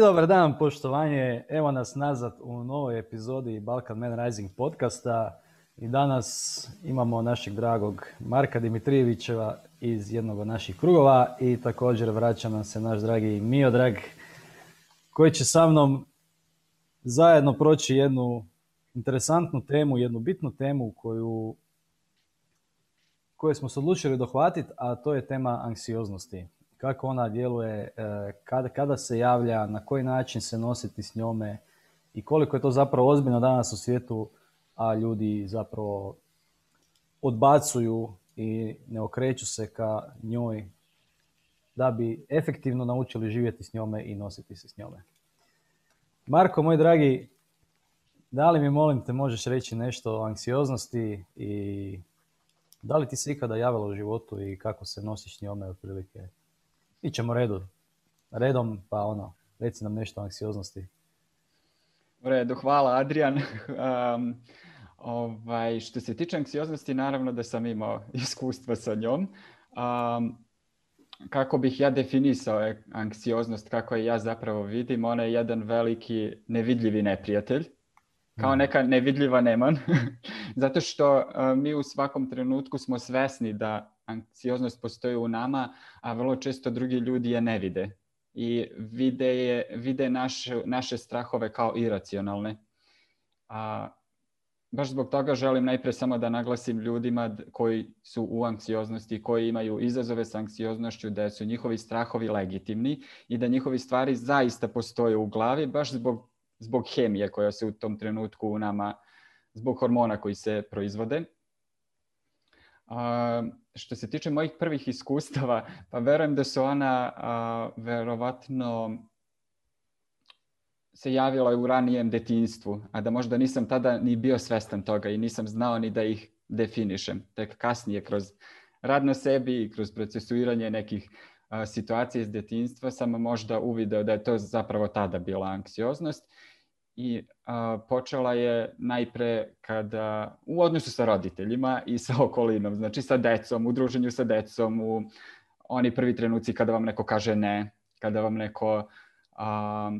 dobar dan, poštovanje. Evo nas nazad u novoj epizodi Balkan Man Rising podcasta. I danas imamo našeg dragog Marka Dimitrijevićeva iz jednog od naših krugova i također vraća nam se naš dragi Miodrag koji će sa mnom zajedno proći jednu interesantnu temu, jednu bitnu temu koju koju smo se odlučili dohvatiti, a to je tema anksioznosti kako ona djeluje, e, kada, kada se javlja, na koji način se nositi s njome i koliko je to zapravo ozbiljno danas u svijetu, a ljudi zapravo odbacuju i ne okreću se ka njoj da bi efektivno naučili živjeti s njome i nositi se s njome. Marko, moj dragi, da li mi molim te možeš reći nešto o anksioznosti i da li ti se ikada javilo u životu i kako se nosiš njome otprilike? Ićemo redu. Redom, pa ono, reci nam nešto o anksioznosti. U redu, hvala Adrian. Um, ovaj, što se tiče anksioznosti, naravno da sam imao iskustva sa njom. Um, kako bih ja definisao anksioznost, kako je ja zapravo vidim, ona je jedan veliki nevidljivi neprijatelj, kao mm. neka nevidljiva neman, zato što uh, mi u svakom trenutku smo svesni da anksioznost postoji u nama, a vrlo često drugi ljudi je ne vide. I vide, je, vide naše, naše strahove kao iracionalne. A, baš zbog toga želim najpre samo da naglasim ljudima koji su u anksioznosti, koji imaju izazove sa anksioznošću, da su njihovi strahovi legitimni i da njihovi stvari zaista postoje u glavi, baš zbog, zbog hemije koja se u tom trenutku u nama, zbog hormona koji se proizvode. A, što se tiče mojih prvih iskustava, pa verujem da su ona a, verovatno se javila u ranijem detinjstvu, a da možda nisam tada ni bio svestan toga i nisam znao ni da ih definišem. Tek kasnije kroz rad na sebi i kroz procesuiranje nekih a, situacija iz detinjstva sam možda uvideo da je to zapravo tada bila anksioznost i a, počela je najpre kada u odnosu sa roditeljima i sa okolinom, znači sa decom, u druženju sa decom, u oni prvi trenuci kada vam neko kaže ne, kada vam neko a,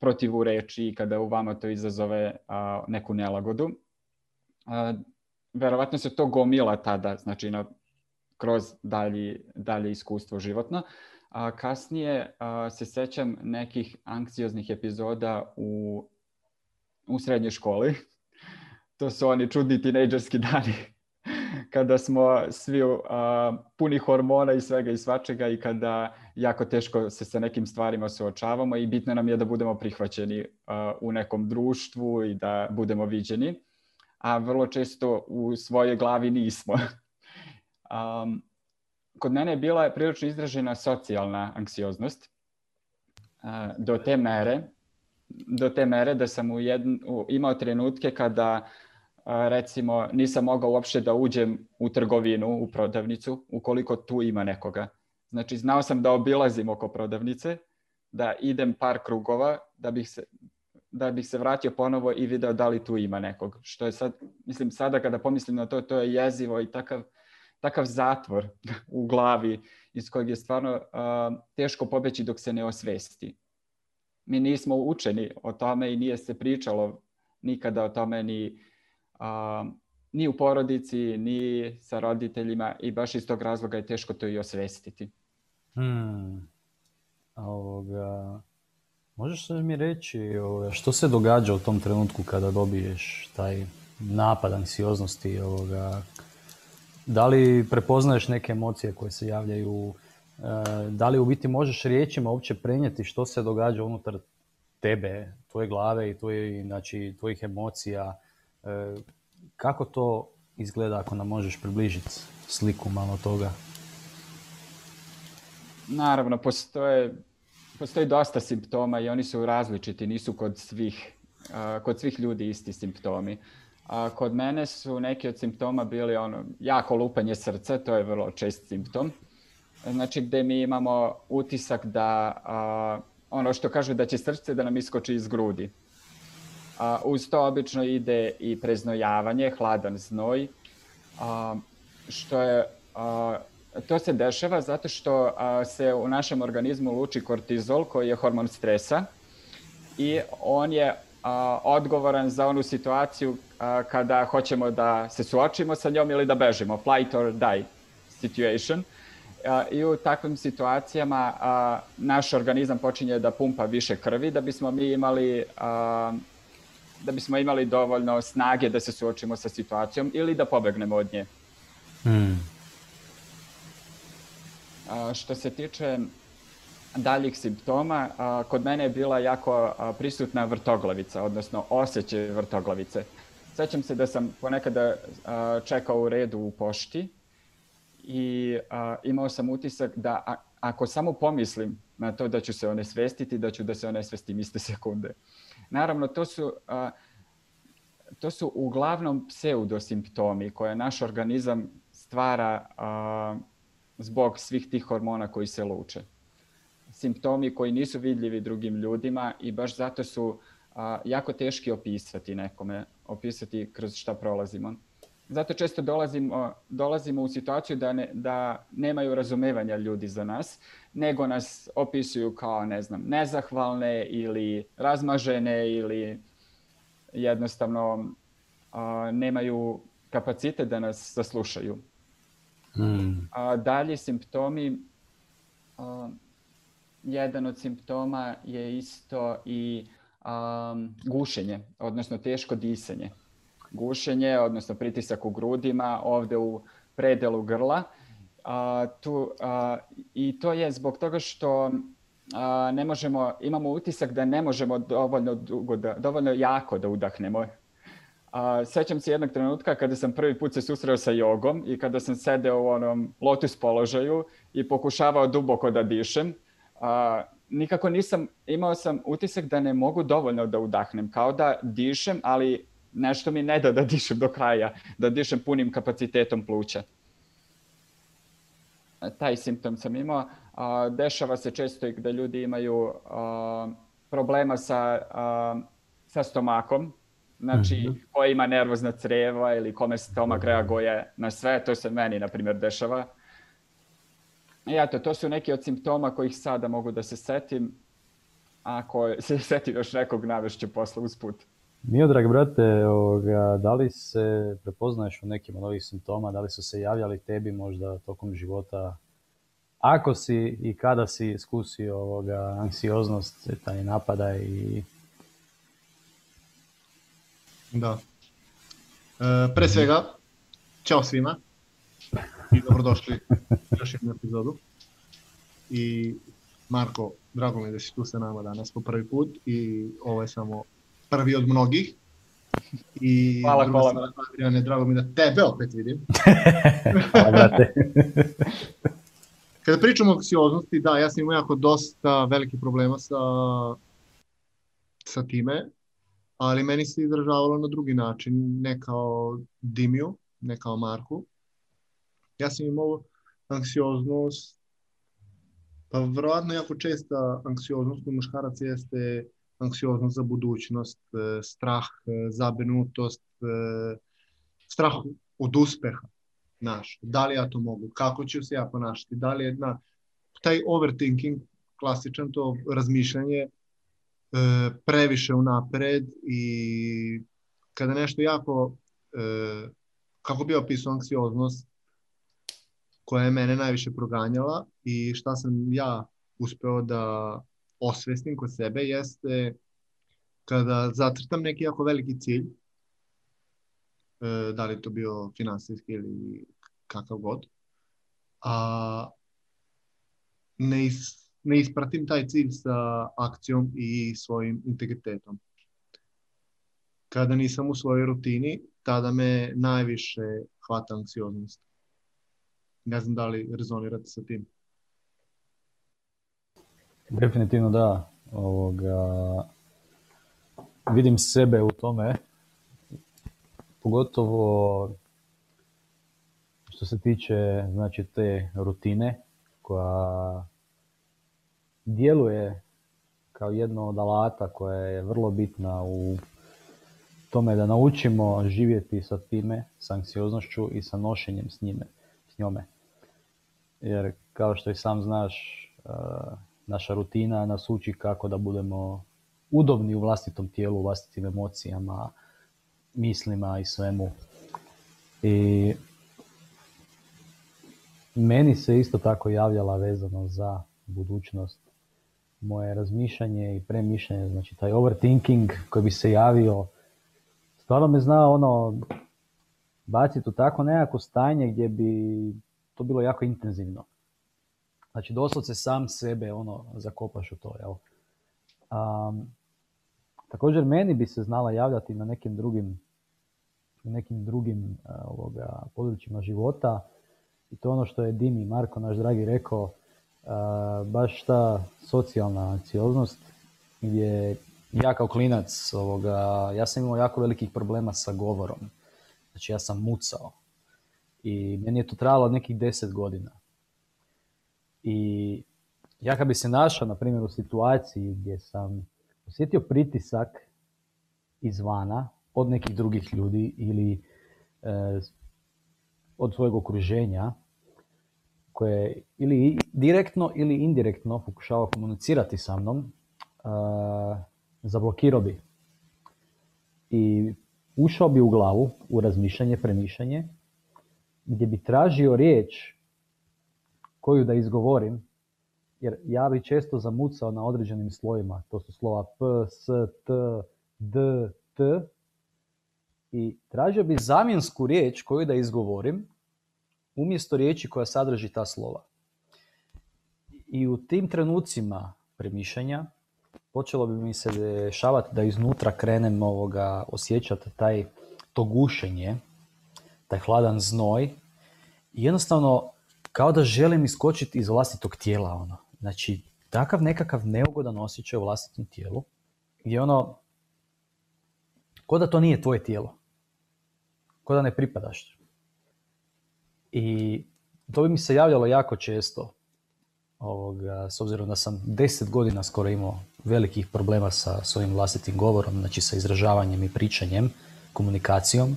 protivu reči, kada u vama to izazove a, neku nelagodu. A, verovatno se to gomila tada, znači na, kroz dalji, dalje iskustvo životno. A kasnije a, se sećam nekih anksioznih epizoda u u srednjoj školi. To su oni čudni tinejdžerski dani kada smo svi uh, puni hormona i svega i svačega i kada jako teško se sa nekim stvarima suočavamo i bitno nam je da budemo prihvaćeni uh, u nekom društvu i da budemo viđeni, a vrlo često u svojoj glavi nismo. um, kod mene je bila prilično izražena socijalna anksioznost do te mere do te mere da sam u jedn, u, imao trenutke kada recimo nisam mogao uopšte da uđem u trgovinu, u prodavnicu, ukoliko tu ima nekoga. Znači znao sam da obilazim oko prodavnice, da idem par krugova, da bih se, da bih se vratio ponovo i video da li tu ima nekog. Što je sad, mislim sada kada pomislim na to, to je jezivo i takav, takav zatvor u glavi iz kojeg je stvarno uh, teško pobeći dok se ne osvesti mi nismo učeni o tome i nije se pričalo nikada o tome ni, a, ni u porodici, ni sa roditeljima i baš iz tog razloga je teško to i osvestiti. Hmm. Ovoga, možeš li mi reći ovoga, što se događa u tom trenutku kada dobiješ taj napad anksioznosti? Ovoga, da li prepoznaješ neke emocije koje se javljaju E, da li u biti možeš riječima uopće prenijeti što se događa unutar tebe, tvoje glave i tvoje, znači, tvojih emocija. E, kako to izgleda ako nam možeš približiti sliku malo toga? Naravno, postoje, postoji dosta simptoma i oni su različiti, nisu kod svih, kod svih ljudi isti simptomi. A kod mene su neki od simptoma bili ono, jako lupanje srca, to je vrlo čest simptom znači gde mi imamo utisak da a, ono što kažu da će srce da nam iskoči iz grudi. A, uz to obično ide i preznojavanje, hladan znoj, a, što je a, to se dešava zato što se u našem organizmu luči kortizol koji je hormon stresa i on je odgovoran za onu situaciju kada hoćemo da se suočimo sa njom ili da bežimo, flight or die situation. I u takvim situacijama naš organizam počinje da pumpa više krvi da bismo mi imali da bismo imali dovoljno snage da se suočimo sa situacijom ili da pobegnemo od nje. Hmm. Što se tiče daljih simptoma, kod mene je bila jako prisutna vrtoglavica, odnosno osjećaj vrtoglavice. Sećam se da sam ponekada čekao u redu u pošti i imao sam utisak da ako samo pomislim na to da ću se onesvestiti, da ću da se onesvestim iste sekunde. Naravno, to su, to su uglavnom pseudosimptomi koje naš organizam stvara zbog svih tih hormona koji se luče. Simptomi koji nisu vidljivi drugim ljudima i baš zato su jako teški opisati nekome, opisati kroz šta prolazimo. Zato često dolazimo, dolazimo u situaciju da, ne, da nemaju razumevanja ljudi za nas, nego nas opisuju kao, ne znam, nezahvalne ili razmažene ili jednostavno a, nemaju kapacitet da nas saslušaju. Hmm. A, dalje simptomi, a, jedan od simptoma je isto i a, gušenje, odnosno teško disanje. Gušenje, odnosno pritisak u grudima, ovde u predelu grla. A, tu, a, I to je zbog toga što a, ne možemo, imamo utisak da ne možemo dovoljno, dugo da, dovoljno jako da udahnemo A, sećam se jednog trenutka kada sam prvi put se susreo sa jogom i kada sam sedeo u onom lotus položaju i pokušavao duboko da dišem. A, nikako nisam, imao sam utisak da ne mogu dovoljno da udahnem, kao da dišem, ali nešto mi ne da da dišem do kraja, da dišem punim kapacitetom pluća. Taj simptom sam imao. A, dešava se često i gde ljudi imaju a, problema sa, a, sa stomakom, Znači, mm -hmm. ko ima nervozna creva ili kome stomak reaguje na sve, to se meni, na primjer, dešava. I eto, to su neki od simptoma kojih sada mogu da se setim. Ako se setim još nekog, navešću posle usput. Miodrag, brate, ovoga, da li se prepoznaješ u nekim od ovih simptoma, da li su se javljali tebi možda tokom života? Ako si i kada si iskusio ovoga, anksioznost, taj napada i Da. E, pre svega, ćao svima i dobrodošli u još jednu epizodu. I Marko, drago mi je da si tu sa nama danas po prvi put i ovo je samo prvi od mnogih. I hvala, hvala. Adriane, drago mi da tebe opet vidim. hvala, brate. Kada pričamo o anksioznosti, da, ja sam imao jako dosta velikih problema sa, sa time ali meni se izražavalo na drugi način, ne kao Dimiju, ne kao Marku. Ja sam imao anksioznost, pa verovatno jako česta anksioznost kod muškaraca jeste anksioznost za budućnost, e, strah, e, zabrinutost, e, strah od uspeha naš. Da li ja to mogu? Kako ću se ja ponašati? Da li je na taj overthinking, klasičan to razmišljanje, previše unapred i kada nešto jako, kako bi opisao anksioznost, koja je mene najviše proganjala i šta sam ja uspeo da osvestim kod sebe jeste kada zacrtam neki jako veliki cilj, e, da li to bio finansijski ili kakav god, a ne is, ne ispratim taj cilj sa akcijom i svojim integritetom. Kada nisam u svojoj rutini, tada me najviše hvata anksioznost. Ne znam da li rezonirate sa tim. Definitivno da. Ovoga, vidim sebe u tome, pogotovo što se tiče znači, te rutine koja djeluje kao jedno od alata koja je vrlo bitna u tome da naučimo živjeti sa time, s anksioznošću i sa nošenjem s njime, s njome. Jer kao što i sam znaš, naša rutina nas uči kako da budemo udobni u vlastitom tijelu, u vlastitim emocijama, mislima i svemu. I meni se isto tako javljala vezano za budućnost moje razmišljanje i premišljanje, znači taj overthinking koji bi se javio, stvarno me zna ono baciti u tako nekako stanje gdje bi to bilo jako intenzivno. Znači doslovce sam sebe ono zakopaš u to, jel? Um, također meni bi se znala javljati na nekim drugim nekim drugim uh, ovoga, područjima života i to ono što je Dimi Marko, naš dragi, rekao, uh, baš ta socijalna anksioznost gdje ja kao klinac, ovoga, ja sam imao jako velikih problema sa govorom. Znači ja sam mucao. I meni je to trajalo nekih deset godina. I ja kad bi se našao, na primjer, u situaciji gdje sam osjetio pritisak izvana od nekih drugih ljudi ili e, od svojeg okruženja, koje ili direktno ili indirektno pokušava komunicirati sa mnom, uh, zablokirao bi. I ušao bi u glavu, u razmišljanje, premišljanje, gdje bi tražio riječ koju da izgovorim, jer ja bi često zamucao na određenim slojima. To su slova P, S, T, D, T. I tražio bi zamjensku riječ koju da izgovorim, umjesto riječi koja sadrži ta slova. I u tim trenucima premišljanja počelo bi mi se dešavati da iznutra krenem ovoga, osjećati taj, to gušenje, taj hladan znoj. I jednostavno kao da želim iskočiti iz vlastitog tijela. Ono. Znači, takav nekakav neugodan osjećaj u vlastitom tijelu je ono, ko da to nije tvoje tijelo. Ko da ne pripadaš. I to bi mi se javljalo jako često, ovoga, s obzirom da sam deset godina skoro imao velikih problema sa svojim vlastitim govorom, znači sa izražavanjem i pričanjem, komunikacijom.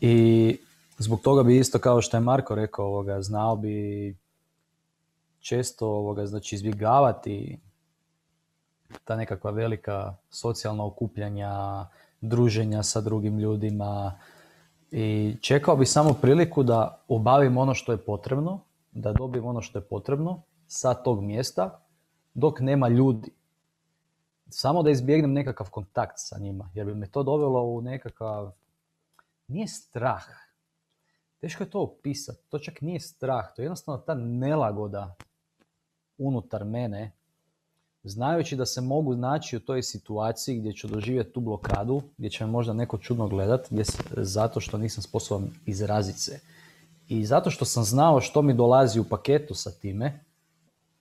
I zbog toga bi isto kao što je Marko rekao, ovoga, znao bi često ovoga, znači izbjegavati ta nekakva velika socijalna okupljanja, druženja sa drugim ljudima, i čekao bi samo priliku da obavim ono što je potrebno, da dobijem ono što je potrebno sa tog mjesta dok nema ljudi. Samo da izbjegnem nekakav kontakt sa njima, jer bi me to dovelo u nekakav... Nije strah. Teško je to opisati. To čak nije strah. To je jednostavno ta nelagoda unutar mene znajući da se mogu naći u toj situaciji gdje ću doživjeti tu blokadu, gdje će me možda neko čudno gledat, gdje, zato što nisam sposoban izraziti se. I zato što sam znao što mi dolazi u paketu sa time,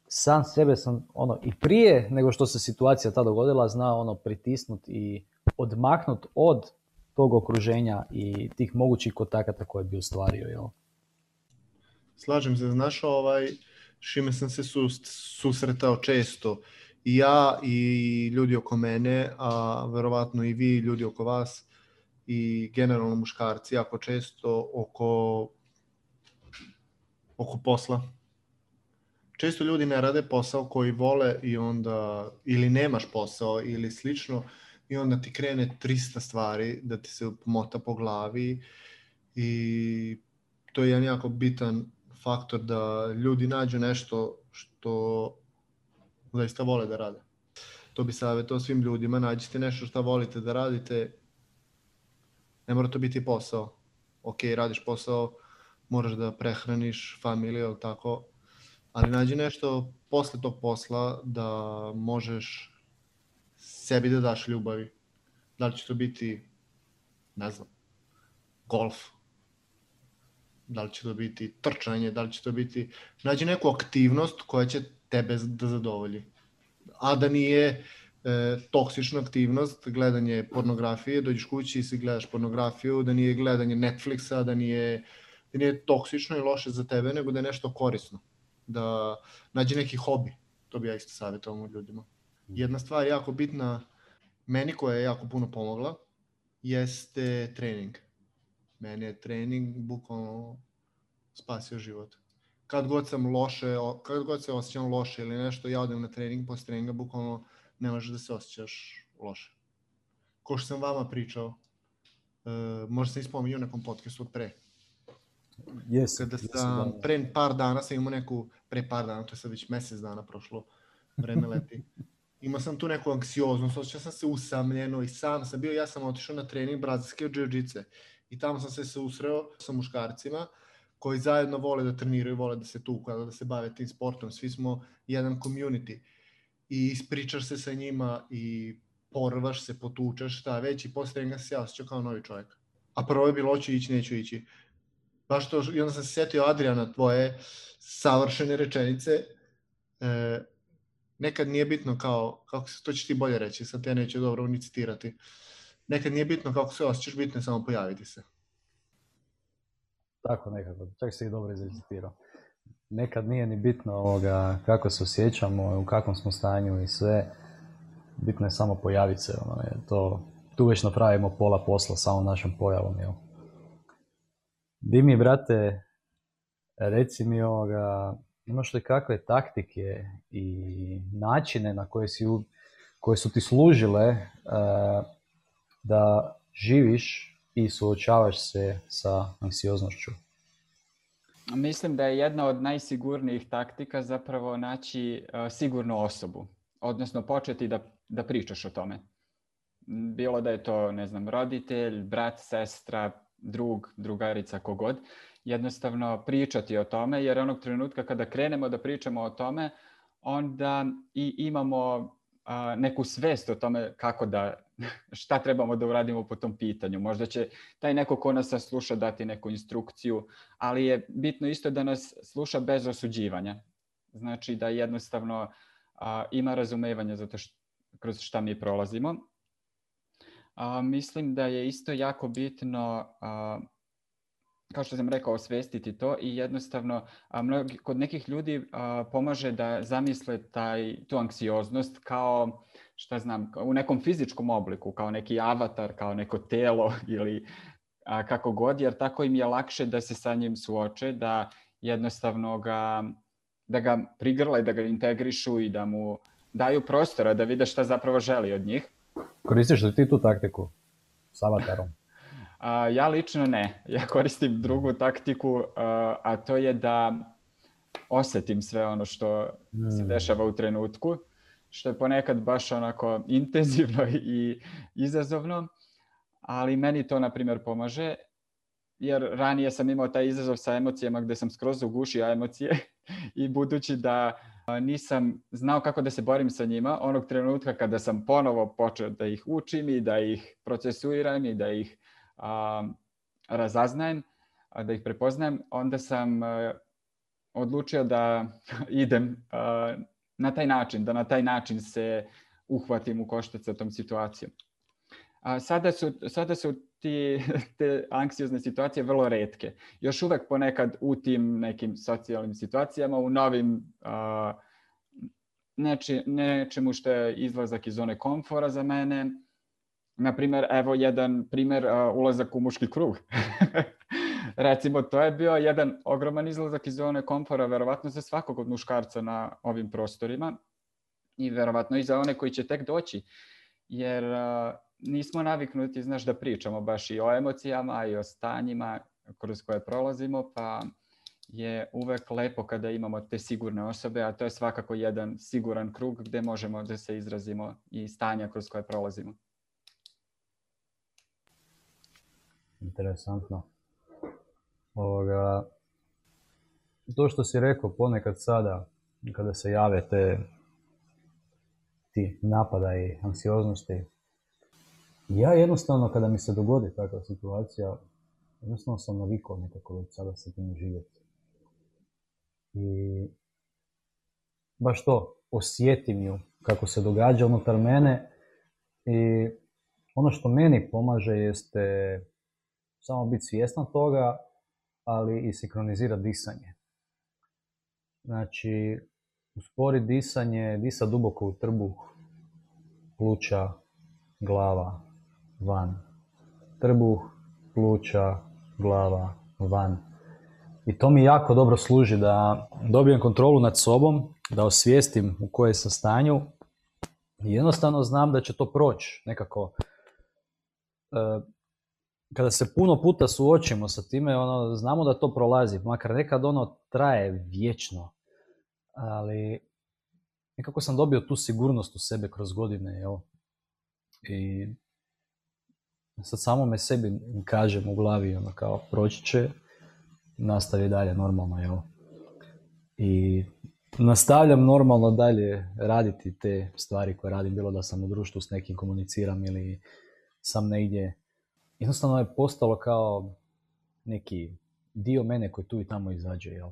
sam sebe sam ono i prije nego što se situacija ta dogodila znao ono pritisnut i odmaknut od tog okruženja i tih mogućih kontakata koje bi ostvario. Jel? Slažem se, znaš ovaj, šime sam se susretao često i ja i ljudi oko mene, a verovatno i vi ljudi oko vas i generalno muškarci jako često oko oko posla. Često ljudi ne rade posao koji vole i onda ili nemaš posao ili slično i onda ti krene 300 stvari da ti se mota po glavi i to je jedan jako bitan faktor da ljudi nađu nešto što zaista vole da rade. To bi savjetao svim ljudima, nađite nešto što volite da radite, ne mora to biti posao. Ok, radiš posao, moraš da prehraniš familiju, ali tako, ali nađi nešto posle tog posla da možeš sebi da daš ljubavi. Da li će to biti, ne znam, golf, da li će to biti trčanje, da li će to biti... Nađi neku aktivnost koja će tebe da zadovolji. A da nije e, toksična aktivnost, gledanje pornografije, dođeš kući i si gledaš pornografiju, da nije gledanje Netflixa, da nije, da nije toksično i loše za tebe, nego da je nešto korisno. Da nađe neki hobi. To bi ja isto savjetovao ljudima. Jedna stvar jako bitna, meni koja je jako puno pomogla, jeste trening. Meni je trening bukvalno spasio život. kad god sam loše, kad god se osjećam loše ili nešto, ja odem na trening, posle treninga bukvalno ne možeš da se osjećaš loše. Ko što sam vama pričao, uh, možda sam ispominjao u nekom podcastu od pre. Yes, Kada sam yes, pre par dana sam imao neku, pre par dana, to je sad već mesec dana prošlo, vreme leti. Imao sam tu neku anksioznost, osjećao sam se usamljeno i sam sam bio, ja sam otišao na trening brazilske džiu-džice i tamo sam se susreo sa muškarcima koji zajedno vole da treniraju, vole da se tuku, da se bave tim sportom, svi smo jedan community i ispričaš se sa njima i porvaš se, potučaš, šta već i posle treninga se ja osjećao kao novi čovjek. A prvo je bilo, hoću ići, neću ići. Baš to, i onda sam se setio Adriana, tvoje savršene rečenice, e, nekad nije bitno kao, kako se, to ćeš ti bolje reći, sad te neću dobro ni citirati. Nekad nije bitno kako se osjećaš, bitno je samo pojaviti se. Tako nekako, čak si ih dobro izrecitirao. Nekad nije ni bitno ovoga, kako se osjećamo, u kakvom smo stanju i sve. Bitno je samo pojaviti se. Ono, je to, tu već napravimo pola posla samom našom pojavom. Jel? Dimi, brate, reci mi ovoga, imaš li kakve taktike i načine na koje, si, koje su ti služile uh, da živiš i suočavaš se sa anksioznošću? Mislim da je jedna od najsigurnijih taktika zapravo naći uh, sigurnu osobu, odnosno početi da, da pričaš o tome. Bilo da je to, ne znam, roditelj, brat, sestra, drug, drugarica, kogod, jednostavno pričati o tome, jer onog trenutka kada krenemo da pričamo o tome, onda i imamo a, neku svest o tome kako da, šta trebamo da uradimo po tom pitanju. Možda će taj neko ko nas sluša dati neku instrukciju, ali je bitno isto da nas sluša bez osuđivanja. Znači da jednostavno a, ima razumevanja za to što, kroz šta mi prolazimo. A, mislim da je isto jako bitno a, kao što sam rekao, osvestiti to i jednostavno a, mnogi, kod nekih ljudi a, pomaže da zamisle taj, tu anksioznost kao, šta znam, u nekom fizičkom obliku, kao neki avatar, kao neko telo ili a, kako god, jer tako im je lakše da se sa njim suoče, da jednostavno ga, da ga prigrle, da ga integrišu i da mu daju prostora da vide šta zapravo želi od njih. Koristiš li ti tu taktiku s avatarom? A, ja lično ne. Ja koristim drugu taktiku, a, a to je da osetim sve ono što mm. se dešava u trenutku, što je ponekad baš onako intenzivno i izazovno, ali meni to, na primjer, pomaže, jer ranije sam imao taj izazov sa emocijama gde sam skroz ugušio emocije i budući da nisam znao kako da se borim sa njima, onog trenutka kada sam ponovo počeo da ih učim i da ih procesuiram i da ih razaznajem, da ih prepoznajem, onda sam a, odlučio da idem a, na taj način, da na taj način se uhvatim u koštac sa tom situacijom. A sada su, sada su ti, te anksiozne situacije vrlo redke. Još uvek ponekad u tim nekim socijalnim situacijama, u novim a, neči, nečemu što je izlazak iz zone komfora za mene, na primer, evo jedan primer uh, ulazak u muški krug. Recimo, to je bio jedan ogroman izlazak iz zone komfora, verovatno za svakog od muškarca na ovim prostorima i verovatno i za one koji će tek doći. Jer uh, nismo naviknuti, znaš, da pričamo baš i o emocijama i o stanjima kroz koje prolazimo, pa je uvek lepo kada imamo te sigurne osobe, a to je svakako jedan siguran krug gde možemo da se izrazimo i stanja kroz koje prolazimo. Interesantno. Ovoga, to što si rekao ponekad sada, kada se jave te ti napada i anksioznosti, ja jednostavno kada mi se dogodi takva situacija, jednostavno sam navikao nekako već sada sa tim živjeti. I baš to, osjetim ju kako se događa unutar mene i ono što meni pomaže jeste samo biti svjestan toga, ali i sinkronizirati disanje. Znači, uspori disanje, disa duboko u trbuh, pluća, glava, van. Trbuh, pluća, glava, van. I to mi jako dobro služi da dobijem kontrolu nad sobom, da osvijestim u koje sam stanju i jednostavno znam da će to proći nekako. E, kada se puno puta suočimo sa time, ono, znamo da to prolazi, makar nekad ono traje vječno, ali nekako sam dobio tu sigurnost u sebe kroz godine, evo. I sad samo me sebi kažem u glavi, ono kao proći će, nastavi dalje normalno, evo. I nastavljam normalno dalje raditi te stvari koje radim, bilo da sam u društvu s nekim komuniciram ili sam negdje. Jednostavno je postalo kao neki dio mene koji tu i tamo izađe, jel?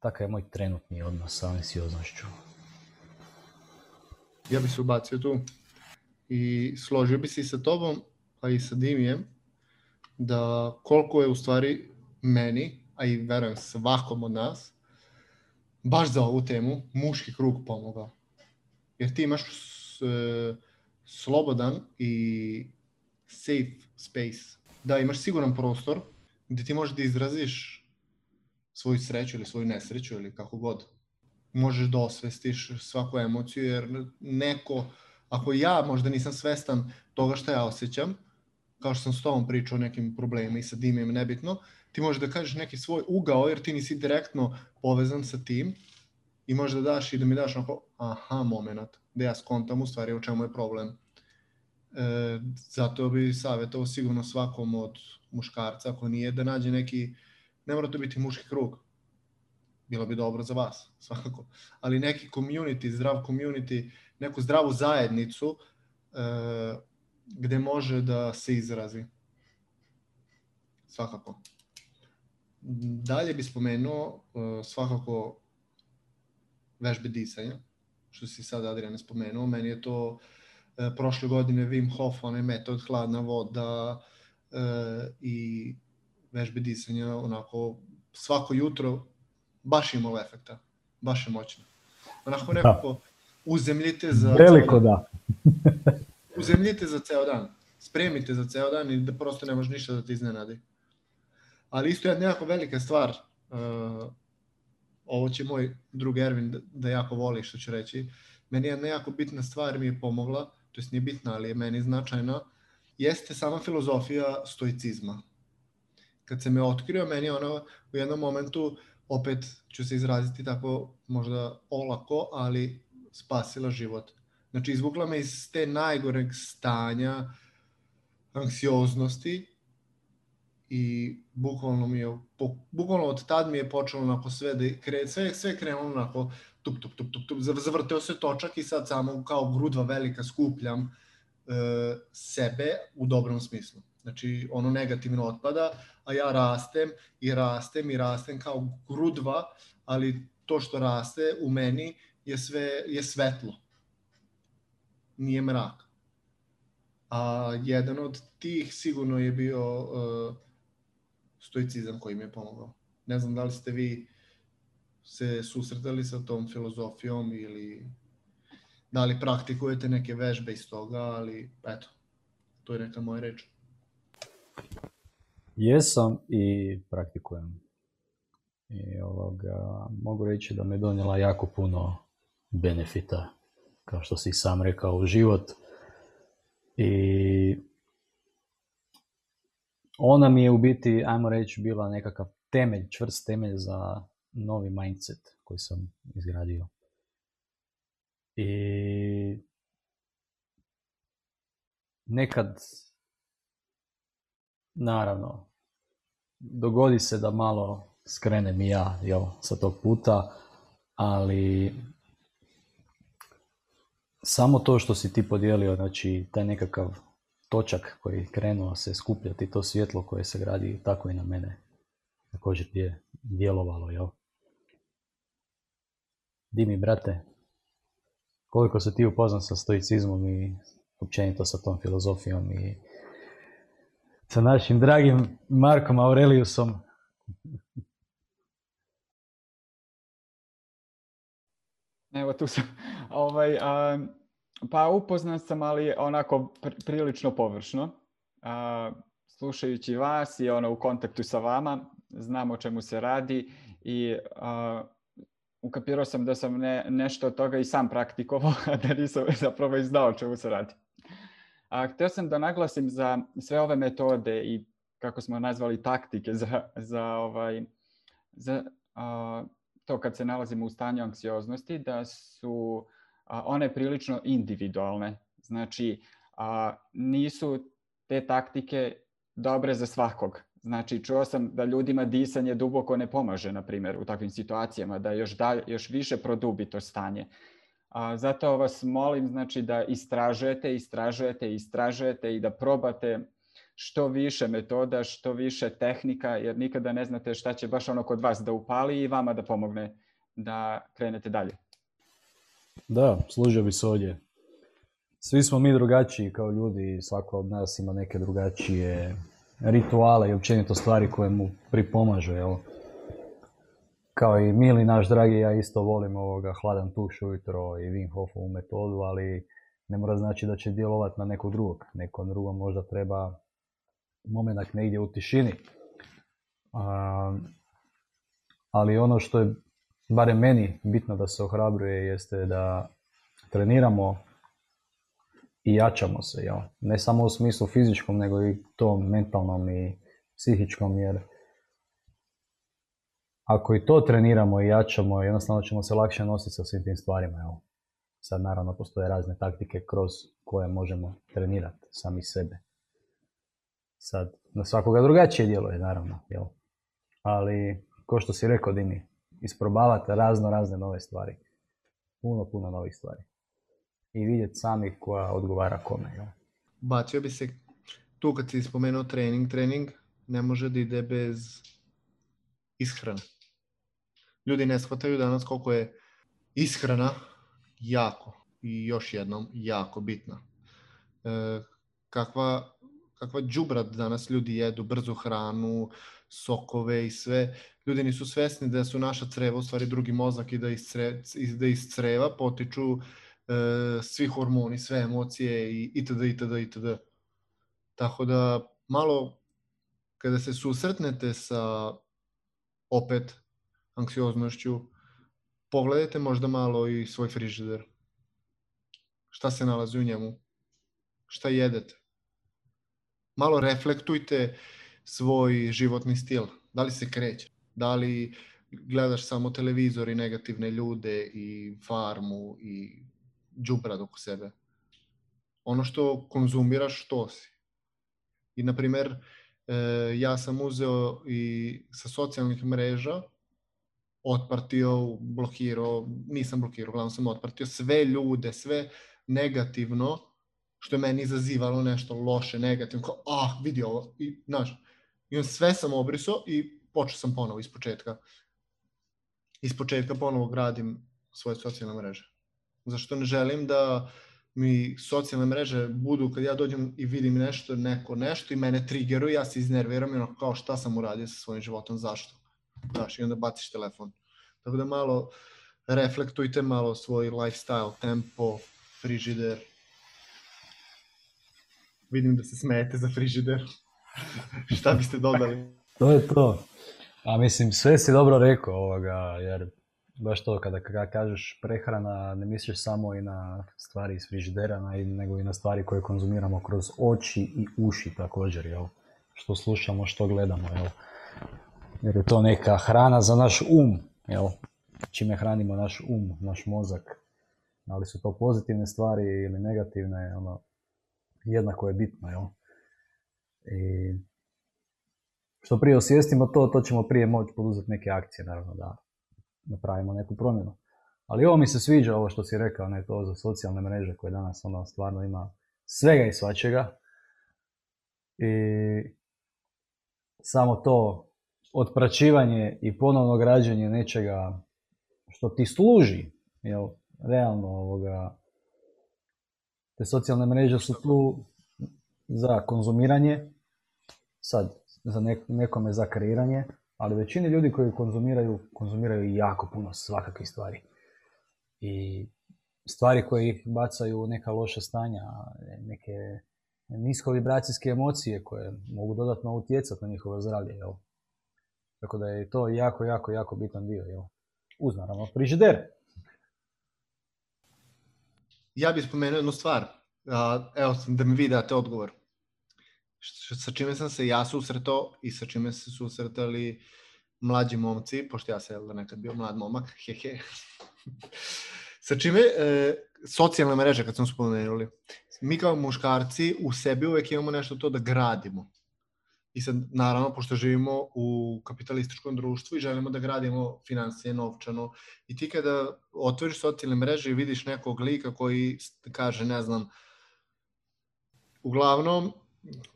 Takav je moj trenutni odnos sa anksioznošću. Ja bih se ubacio tu i složio bi se i sa tobom, pa i sa Dimijem, da koliko je u stvari meni, a i verujem svakom od nas, baš za ovu temu, muški krug pomogao. Jer ti imaš e, slobodan i safe space. Da, imaš siguran prostor gde ti možeš da izraziš svoju sreću ili svoju nesreću ili kako god. Možeš da osvestiš svaku emociju jer neko, ako ja možda nisam svestan toga što ja osjećam, kao što sam s tobom pričao o nekim problemima i sa Dimijem, nebitno, ti možeš da kažeš neki svoj ugao jer ti nisi direktno povezan sa tim i možeš da daš i da mi daš onako aha moment, da ja skontam u stvari o čemu je problem. E, zato bi savjetovao sigurno svakom od muškarca, ako nije, da nađe neki, ne mora to biti muški krug, bilo bi dobro za vas, svakako, ali neki community, zdrav community, neku zdravu zajednicu e, gde može da se izrazi. Svakako. Dalje bi spomenuo e, svakako vežbe disanja, što si sad Adriane spomenuo, meni je to e, prošle godine Wim Hof, onaj metod hladna voda e, i vežbe disanja, onako svako jutro baš imalo efekta, baš je moćno. Onako da. nekako uzemljite za... Veliko da. uzemljite za ceo dan, spremite za ceo dan i da prosto ne može ništa da te iznenadi. Ali isto je nekako velika stvar, uh, ovo će moj drug Ervin da, da jako voli što ću reći, meni jedna jako bitna stvar mi je pomogla, to jest nije bitna, ali je meni značajna, jeste sama filozofija stoicizma. Kad se me otkrio, meni ono u jednom momentu, opet ću se izraziti tako možda olako, ali spasila život. Znači, izvukla me iz te najgoreg stanja anksioznosti i bukvalno mi je, bukvalno od tad mi je počelo onako sve da kre, sve, sve krenulo onako tup, tup, tup, tup, tup, zavrteo se točak i sad samo kao grudva velika skupljam e, sebe u dobrom smislu. Znači, ono negativno otpada, a ja rastem i rastem i rastem kao grudva, ali to što raste u meni je sve je svetlo. Nije mrak. A jedan od tih sigurno je bio uh, stoicizam koji mi je pomogao. Ne znam da li ste vi se susretali sa tom filozofijom ili da li praktikujete neke vežbe iz toga, ali eto, to je neka moja reč. Jesam i praktikujem. I ovoga, mogu reći da me donijela jako puno benefita, kao što si sam rekao, u život. I ona mi je u biti, ajmo reći, bila nekakav temelj, čvrst temelj za novi mindset koji sam izgradio. I nekad, naravno, dogodi se da malo skrenem i ja jel, sa tog puta, ali samo to što si ti podijelio, znači taj nekakav točak koji krenuo se skupljati, to svjetlo koje se gradi, tako i na mene također je djelovalo, jel? Dimi, brate, koliko se ti upoznan sa stoicizmom i općenito sa tom filozofijom i sa našim dragim Markom Aureliusom. Evo tu sam. Ovaj, a, pa upoznan sam, ali onako pr prilično površno. A, slušajući vas i ono u kontaktu sa vama, znam o čemu se radi i ukapirao sam da sam ne, nešto od toga i sam praktikovao, a da nisam zapravo i znao o čemu se radi. A, htio sam da naglasim za sve ove metode i kako smo nazvali taktike za, za, ovaj, za a, to kad se nalazimo u stanju anksioznosti, da su a, one prilično individualne. Znači, a, nisu te taktike dobre za svakog. Znači, čuo sam da ljudima disanje duboko ne pomaže, na primjer, u takvim situacijama, da još, dalje, još više produbi to stanje. A, zato vas molim znači, da istražujete, istražujete, istražujete i da probate što više metoda, što više tehnika, jer nikada ne znate šta će baš ono kod vas da upali i vama da pomogne da krenete dalje. Da, služio bi se ovdje. Svi smo mi drugačiji kao ljudi svako od nas ima neke drugačije rituale i općenito stvari koje mu pripomažu, jel? Kao i Mili, naš dragi, ja isto volim ovoga hladan tuš ujutro i Wim Hofovu metodu, ali ne mora znači da će djelovati na nekog drugog. Neko drugo možda treba moment negdje u tišini. ali ono što je, barem meni, bitno da se ohrabruje jeste da treniramo i jačamo se, jel? ne samo u smislu fizičkom, nego i tom mentalnom i psihičkom, jer ako i to treniramo i jačamo, jednostavno ćemo se lakše nositi sa svim tim stvarima. Jel? Sad naravno postoje razne taktike kroz koje možemo trenirati sami sebe. Sad, na svakoga drugačije djeluje, naravno. Jel? Ali, ko što si rekao, Dini, isprobavati razno razne nove stvari. Puno, puno novih stvari i vidjeti sami koja odgovara kome. Jel? Bacio bi se, tu kad si spomenuo trening, trening ne može da ide bez ishrane. Ljudi ne shvataju danas koliko je ishrana jako i još jednom jako bitna. E, kakva, kakva džubrat danas ljudi jedu, brzu hranu, sokove i sve. Ljudi nisu svesni da su naša creva u stvari drugi mozak i da iz, da iz creva potiču svi hormoni, sve emocije i itd. itd. itd. Tako da malo kada se susretnete sa opet anksioznošću, pogledajte možda malo i svoj frižider. Šta se nalazi u njemu? Šta jedete? Malo reflektujte svoj životni stil. Da li se kreće? Da li gledaš samo televizor i negativne ljude i farmu i džubrad oko sebe. Ono što konzumiraš, što si. I, na primer, e, ja sam uzeo i sa socijalnih mreža otpartio, blokirao, nisam blokirao, glavno sam otpartio sve ljude, sve negativno, što je meni izazivalo nešto loše, negativno, kao, ah, vidi ovo, i, znaš, i on sve sam obrisao i počeo sam ponovo iz početka. Iz početka ponovo gradim svoje socijalne mreže zašto ne želim da mi socijalne mreže budu kad ja dođem i vidim nešto, neko nešto i mene triggeruje, ja se iznerviram i ono kao šta sam uradio sa svojim životom, zašto? Znaš, i onda baciš telefon. Tako da malo reflektujte malo svoj lifestyle, tempo, frižider. Vidim da se smijete za frižider. šta biste dodali? To je to. A mislim, sve si dobro rekao ovoga, jer baš to kada, kažeš prehrana ne misliš samo i na stvari iz frižidera nego i na stvari koje konzumiramo kroz oči i uši također jel? što slušamo što gledamo jel? jer je to neka hrana za naš um jel? čime hranimo naš um naš mozak ali su to pozitivne stvari ili negativne ono jednako je bitno jel? i što prije osvijestimo to, to ćemo prije moći poduzeti neke akcije, naravno da napravimo neku promjenu. Ali ovo mi se sviđa, ovo što si rekao, ne to za socijalne mreže koje danas ono stvarno ima svega i svačega. I samo to odpraćivanje i ponovno građenje nečega što ti služi, jel, realno ovoga, te socijalne mreže su tu za konzumiranje, sad za nekome za kreiranje, ali većini ljudi koji konzumiraju, konzumiraju jako puno svakakvih stvari. I stvari koje ih bacaju u neka loša stanja, neke nisko vibracijske emocije koje mogu dodatno utjecati na njihovo zdravlje. Jel? Tako da je to jako, jako, jako bitan dio. Jel? Uz naravno frižider. Ja bih spomenuo jednu stvar. Evo, da mi vi date odgovor. Sa čime sam se ja susretao i sa čime se susretali mlađi momci, pošto ja sam da, nekad bio mlad momak, hehe. sa čime, e, socijalne mreže kad smo spomenuli, mi kao muškarci u sebi uvek imamo nešto to da gradimo. I sad, naravno, pošto živimo u kapitalističkom društvu i želimo da gradimo financije novčano, i ti kada otvoriš socijalne mreže i vidiš nekog lika koji kaže, ne znam, uglavnom,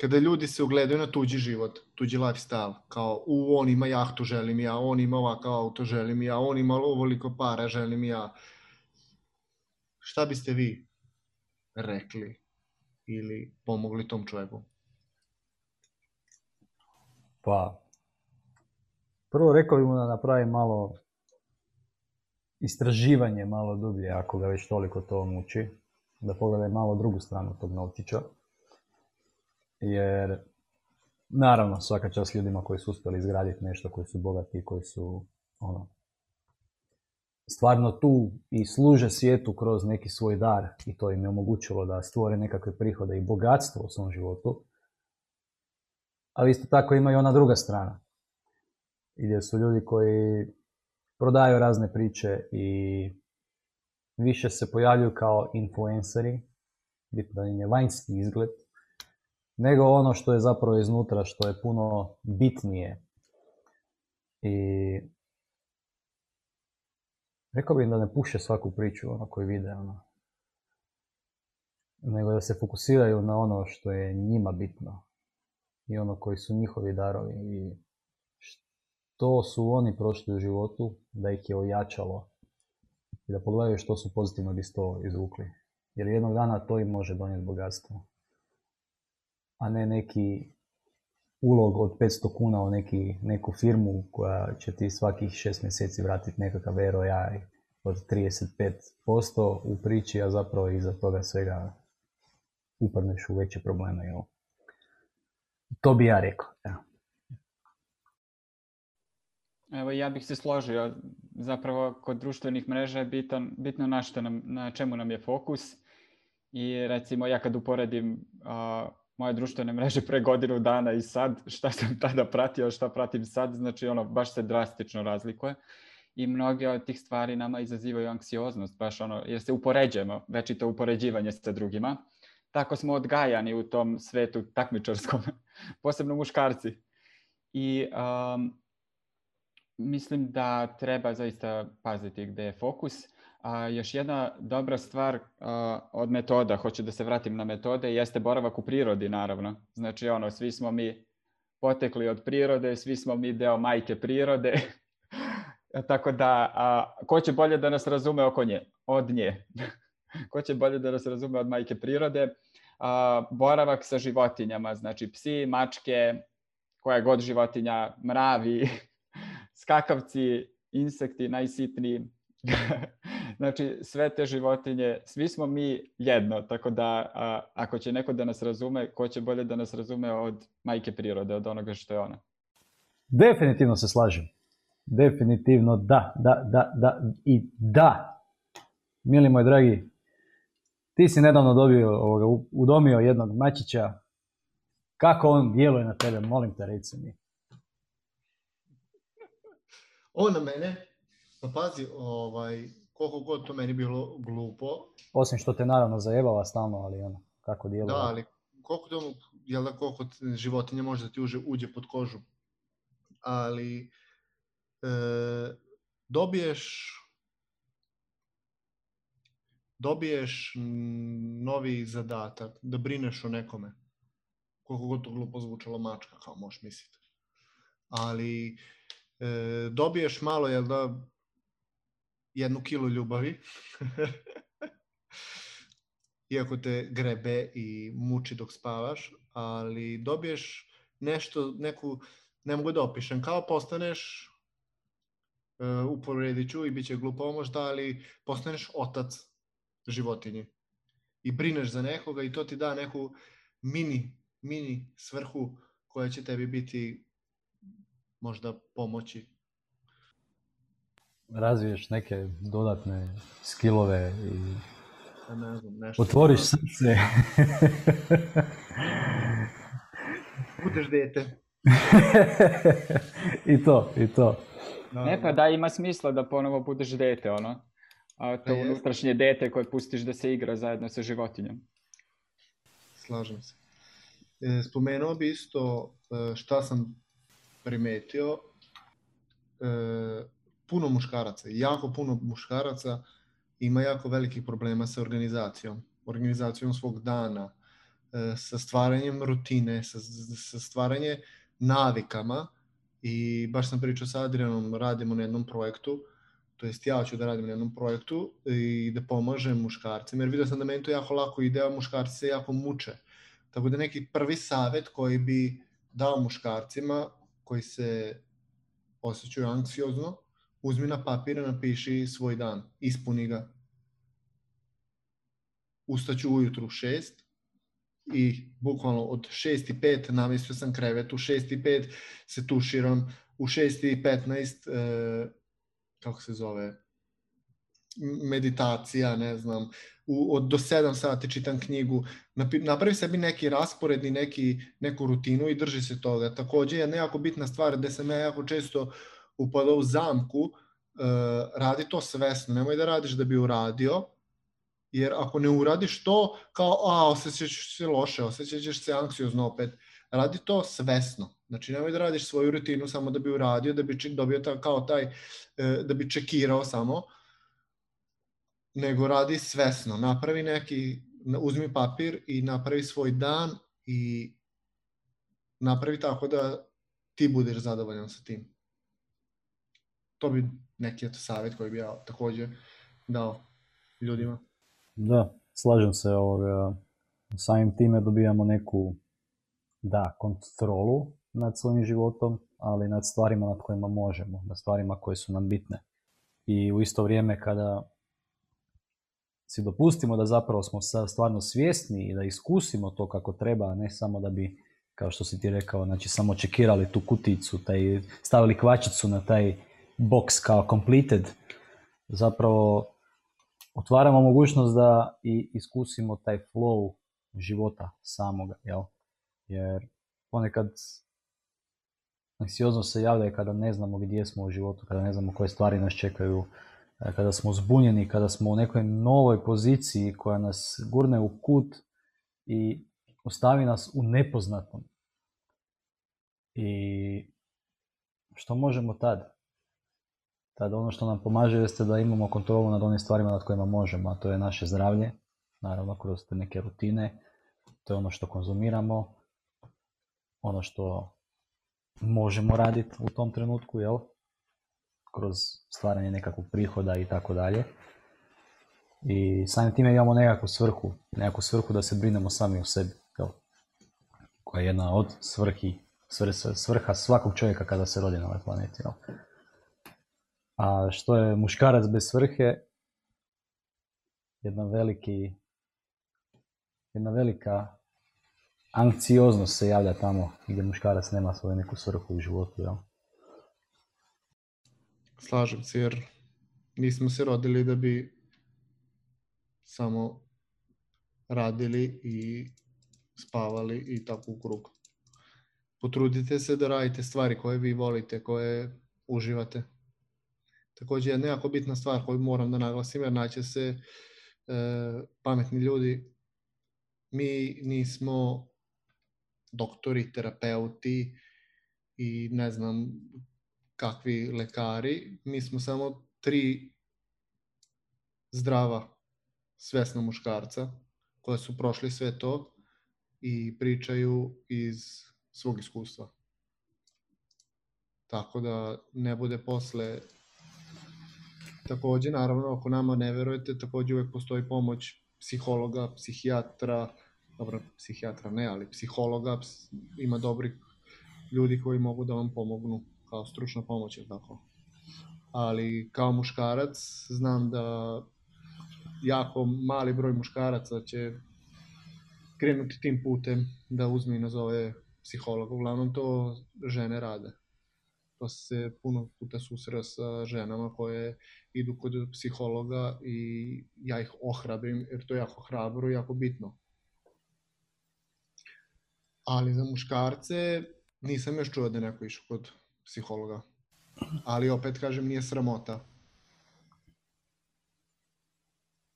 kada ljudi se ugledaju na tuđi život, tuđi lifestyle, kao, u, on ima jahtu, želim ja, on ima ovakav auto, želim ja, on ima ovoliko para, želim ja. Šta biste vi rekli ili pomogli tom čoveku? Pa, prvo rekao bi mu da napravi malo istraživanje malo dublje, ako ga već toliko to muči, da pogleda malo drugu stranu tog novčića. Jer, naravno, svaka čast ljudima koji su uspjeli izgraditi nešto, koji su bogati i koji su, ono, stvarno tu i služe svijetu kroz neki svoj dar i to im je omogućilo da stvore nekakve prihode i bogatstvo u svom životu ali isto tako ima i ona druga strana. Gdje su ljudi koji prodaju razne priče i više se pojavljuju kao influenceri, bitno da im je vanjski izgled, nego ono što je zapravo iznutra, što je puno bitnije. I rekao bih da ne puše svaku priču ono koju vide, ono. nego da se fokusiraju na ono što je njima bitno i ono koji su njihovi darovi i što su oni prošli u životu da ih je ojačalo i da pogledaju što su pozitivno iz to izvukli. Jer jednog dana to im može donijeti bogatstvo. A ne neki ulog od 500 kuna u neki, neku firmu koja će ti svakih šest mjeseci vratiti nekakav ROI od 35% u priči, a zapravo iza toga svega upadneš u veće probleme. Jel? To bi ja rekao. Evo. Evo ja bih se složio, zapravo kod društvenih mreža je bitan, bitno na, što nam, na čemu nam je fokus i recimo ja kad uporedim a, moje društvene mreže pre godinu dana i sad, šta sam tada pratio, šta pratim sad, znači ono baš se drastično razlikuje i mnoge od tih stvari nama izazivaju anksioznost, baš ono, jer se upoređujemo, večito upoređivanje sa drugima. Tako smo odgajani u tom svetu takmičarskom, posebno muškarci. I um, mislim da treba zaista paziti gde je fokus. A još jedna dobra stvar a, od metoda, hoću da se vratim na metode, jeste boravak u prirodi naravno. Znači ono, svi smo mi potekli od prirode, svi smo mi deo majke prirode. Tako da, a, ko će bolje da nas razume oko nje? Od nje. ko će bolje da nas razume od majke prirode? A, boravak sa životinjama, znači psi, mačke, koja god životinja, mravi, skakavci, insekti najsitniji. Znači, sve te životinje, svi smo mi jedno, tako da a, ako će neko da nas razume, ko će bolje da nas razume od majke prirode, od onoga što je ona? Definitivno se slažem. Definitivno da, da, da, da i da. Mili moj dragi, ti si nedavno dobio, ovoga, udomio jednog mačića. Kako on djeluje na tebe, molim te reci mi. On na mene, pa pazi, ovaj, koliko god to meni bilo glupo, Osim što te naravno zajebala stalno, ali ono, kako djeluje. da, ali koliko to, jel da koliko životinja može da ti uđe, uđe pod kožu, ali e, dobiješ dobiješ novi zadatak da brineš o nekome. Koliko god to glupo zvučalo mačka, kao možeš misliti. Ali e, dobiješ malo, jel da, jednu kilu ljubavi. Iako te grebe i muči dok spavaš, ali dobiješ nešto, neku, ne mogu da opišem, kao postaneš, e, uporedit ću i bit će glupo možda, ali postaneš otac životinji i brineš za nekoga i to ti da neku mini, mini svrhu koja će tebi biti možda pomoći. Razviješ neke dodatne skillove i Pa ne znam, nešto. otvoriš srce. Budeš dete. I to, i to. Ne, pa da ima smisla da ponovo budeš dete, ono. A to Pa jest. unutrašnje dete koje pustiš da se igra zajedno sa životinjom. Slažem se. E, spomenuo bi isto e, šta sam primetio. Puno muškaraca, jako puno muškaraca ima jako velikih problema sa organizacijom. Organizacijom svog dana, e, sa stvaranjem rutine, sa, sa stvaranje navikama i baš sam pričao sa Adrianom, radimo na jednom projektu, to jest ja ću da radim na jednom projektu i da pomažem muškarcima, jer vidio sam da meni to jako lako ide, a muškarci se jako muče. Tako da neki prvi savet koji bi dao muškarcima koji se osjećaju anksiozno, uzmi na papir napiši svoj dan, ispuni ga. Ustaću ujutru u šest i bukvalno od 6 i 5 namestio sam krevet, u 6 i 5 se tuširam, u 6 i 15 e, kako se zove meditacija, ne znam, u, od do 7 sati čitam knjigu, napravi sebi neki raspored i neki, neku rutinu i drži se toga. Takođe je nejako bitna stvar gde sam ja jako često upadao u zamku, uh, radi to svesno, nemoj da radiš da bi uradio, jer ako ne uradiš to, kao, a, osjećaš se loše, osjećaš se anksiozno opet, radi to svesno. Znači, nemoj da radiš svoju rutinu samo da bi uradio, da bi ček, dobio ta, kao taj, e, da bi čekirao samo, nego radi svesno. Napravi neki, uzmi papir i napravi svoj dan i napravi tako da ti budeš zadovoljan sa tim. To bi neki eto savjet koji bi ja takođe dao ljudima. Da, slažem se ovoga. Samim time dobijamo neku da, kontrolu nad svojim životom, ali nad stvarima nad kojima možemo, nad stvarima koje su nam bitne. I u isto vrijeme kada si dopustimo da zapravo smo stvarno svjesni i da iskusimo to kako treba, ne samo da bi, kao što si ti rekao, znači samo čekirali tu kuticu, taj, stavili kvačicu na taj box kao completed, zapravo otvaramo mogućnost da i iskusimo taj flow života samoga, jel? Jer ponekad anksioznost se javlja kada ne znamo gdje smo u životu, kada ne znamo koje stvari nas čekaju, kada smo zbunjeni, kada smo u nekoj novoj poziciji koja nas gurne u kut i ostavi nas u nepoznatom. I što možemo tad? Tad ono što nam pomaže jeste da imamo kontrolu nad onim stvarima nad kojima možemo, a to je naše zdravlje, naravno kroz te neke rutine, to je ono što konzumiramo, ono što možemo raditi u tom trenutku, jel? kroz stvaranje nekakvog prihoda i tako dalje. I samim time imamo nekakvu svrhu, nekakvu svrhu da se brinemo sami o sebi, jel? koja je jedna od svrhi, svrha svakog čovjeka kada se rodi na ovoj planeti. Jel? A što je muškarac bez svrhe? Jedna veliki, jedna velika anksioznost se javlja tamo gdje muškarac nema svoju neku svrhu u životu. Jel? Slažem se, jer nismo se rodili da bi samo radili i spavali i tako u krug. Potrudite se da radite stvari koje vi volite, koje uživate. Takođe, jedna jako bitna stvar koju moram da naglasim, jer naće se e, pametni ljudi, mi nismo doktori, terapeuti i ne znam kakvi lekari, mi smo samo tri zdrava, svesna muškarca koja su prošli sve to i pričaju iz svog iskustva. Tako da ne bude posle Takođe, naravno, ako nama ne verujete, takođe uvek postoji pomoć psihologa, psihijatra, dobro, psihijatra ne, ali psihologa, ima dobrih ljudi koji mogu da vam pomognu kao stručna pomoć, je tako? Ali kao muškarac znam da jako mali broj muškaraca će krenuti tim putem da uzme i nazove psihologa. Uglavnom to žene rade. To se puno puta susreo sa ženama koje idu kod psihologa i ja ih ohrabrim jer to je jako hrabro i jako bitno. Ali za muškarce nisam još čuo da neko išao kod psihologa. Ali opet kažem nije sramota.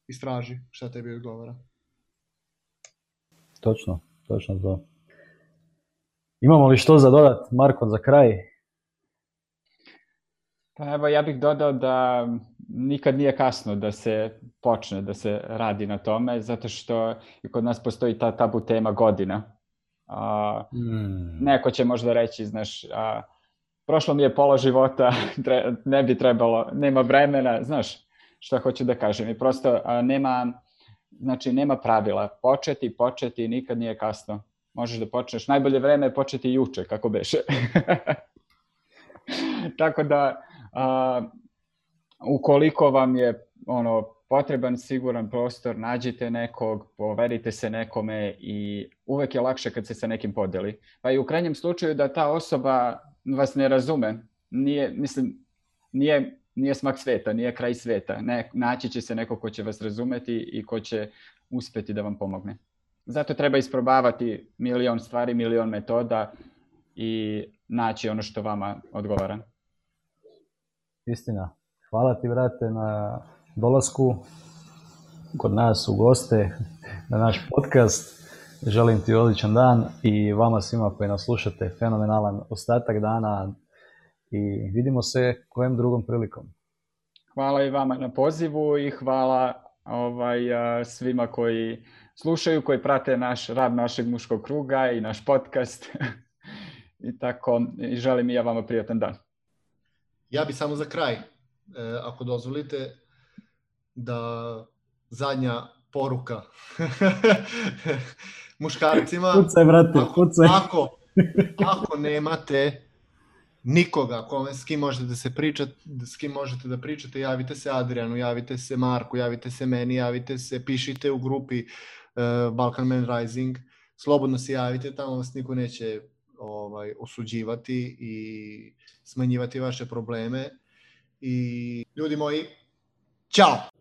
Istraži šta tebi odgovara. Točno, točno to. Imamo li što za dodat, Marko, za kraj? Pa evo, ja bih dodao da nikad nije kasno da se počne, da se radi na tome, zato što i kod nas postoji ta tabu tema godina. A, Hmm. neko će možda reći, znaš, a, prošlo mi je pola života, tre, ne bi trebalo, nema vremena, znaš šta hoću da kažem. I prosto a, nema, znači nema pravila. Početi, početi, nikad nije kasno. Možeš da počneš, najbolje vreme je početi juče, kako beše. Tako da, a, ukoliko vam je ono potreban siguran prostor, nađite nekog, poverite se nekome i uvek je lakše kad se sa nekim podeli. Pa i u krajnjem slučaju da ta osoba vas ne razume, nije, mislim, nije, nije smak sveta, nije kraj sveta. Ne, naći će se neko ko će vas razumeti i ko će uspeti da vam pomogne. Zato treba isprobavati milion stvari, milion metoda i naći ono što vama odgovara. Istina. Hvala ti, brate, na dolasku kod nas u goste na naš podcast. Želim ti odličan dan i vama svima koji nas slušate fenomenalan ostatak dana i vidimo se kojem drugom prilikom. Hvala i vama na pozivu i hvala ovaj, svima koji slušaju, koji prate naš rad našeg muškog kruga i naš podcast. I tako, želim i ja vama prijatan dan. Ja bi samo za kraj, e, ako dozvolite, da zadnja poruka muškarcima. Pucaj, brate, ako, pucaj. ako, ako nemate nikoga kome, s kim možete da se pričate, s kim možete da pričate, javite se Adrianu, javite se Marku, javite se meni, javite se, pišite u grupi uh, Balkan Man Rising, slobodno se javite, tamo vas niko neće ovaj, osuđivati i smanjivati vaše probleme. I ljudi moji, Ćao!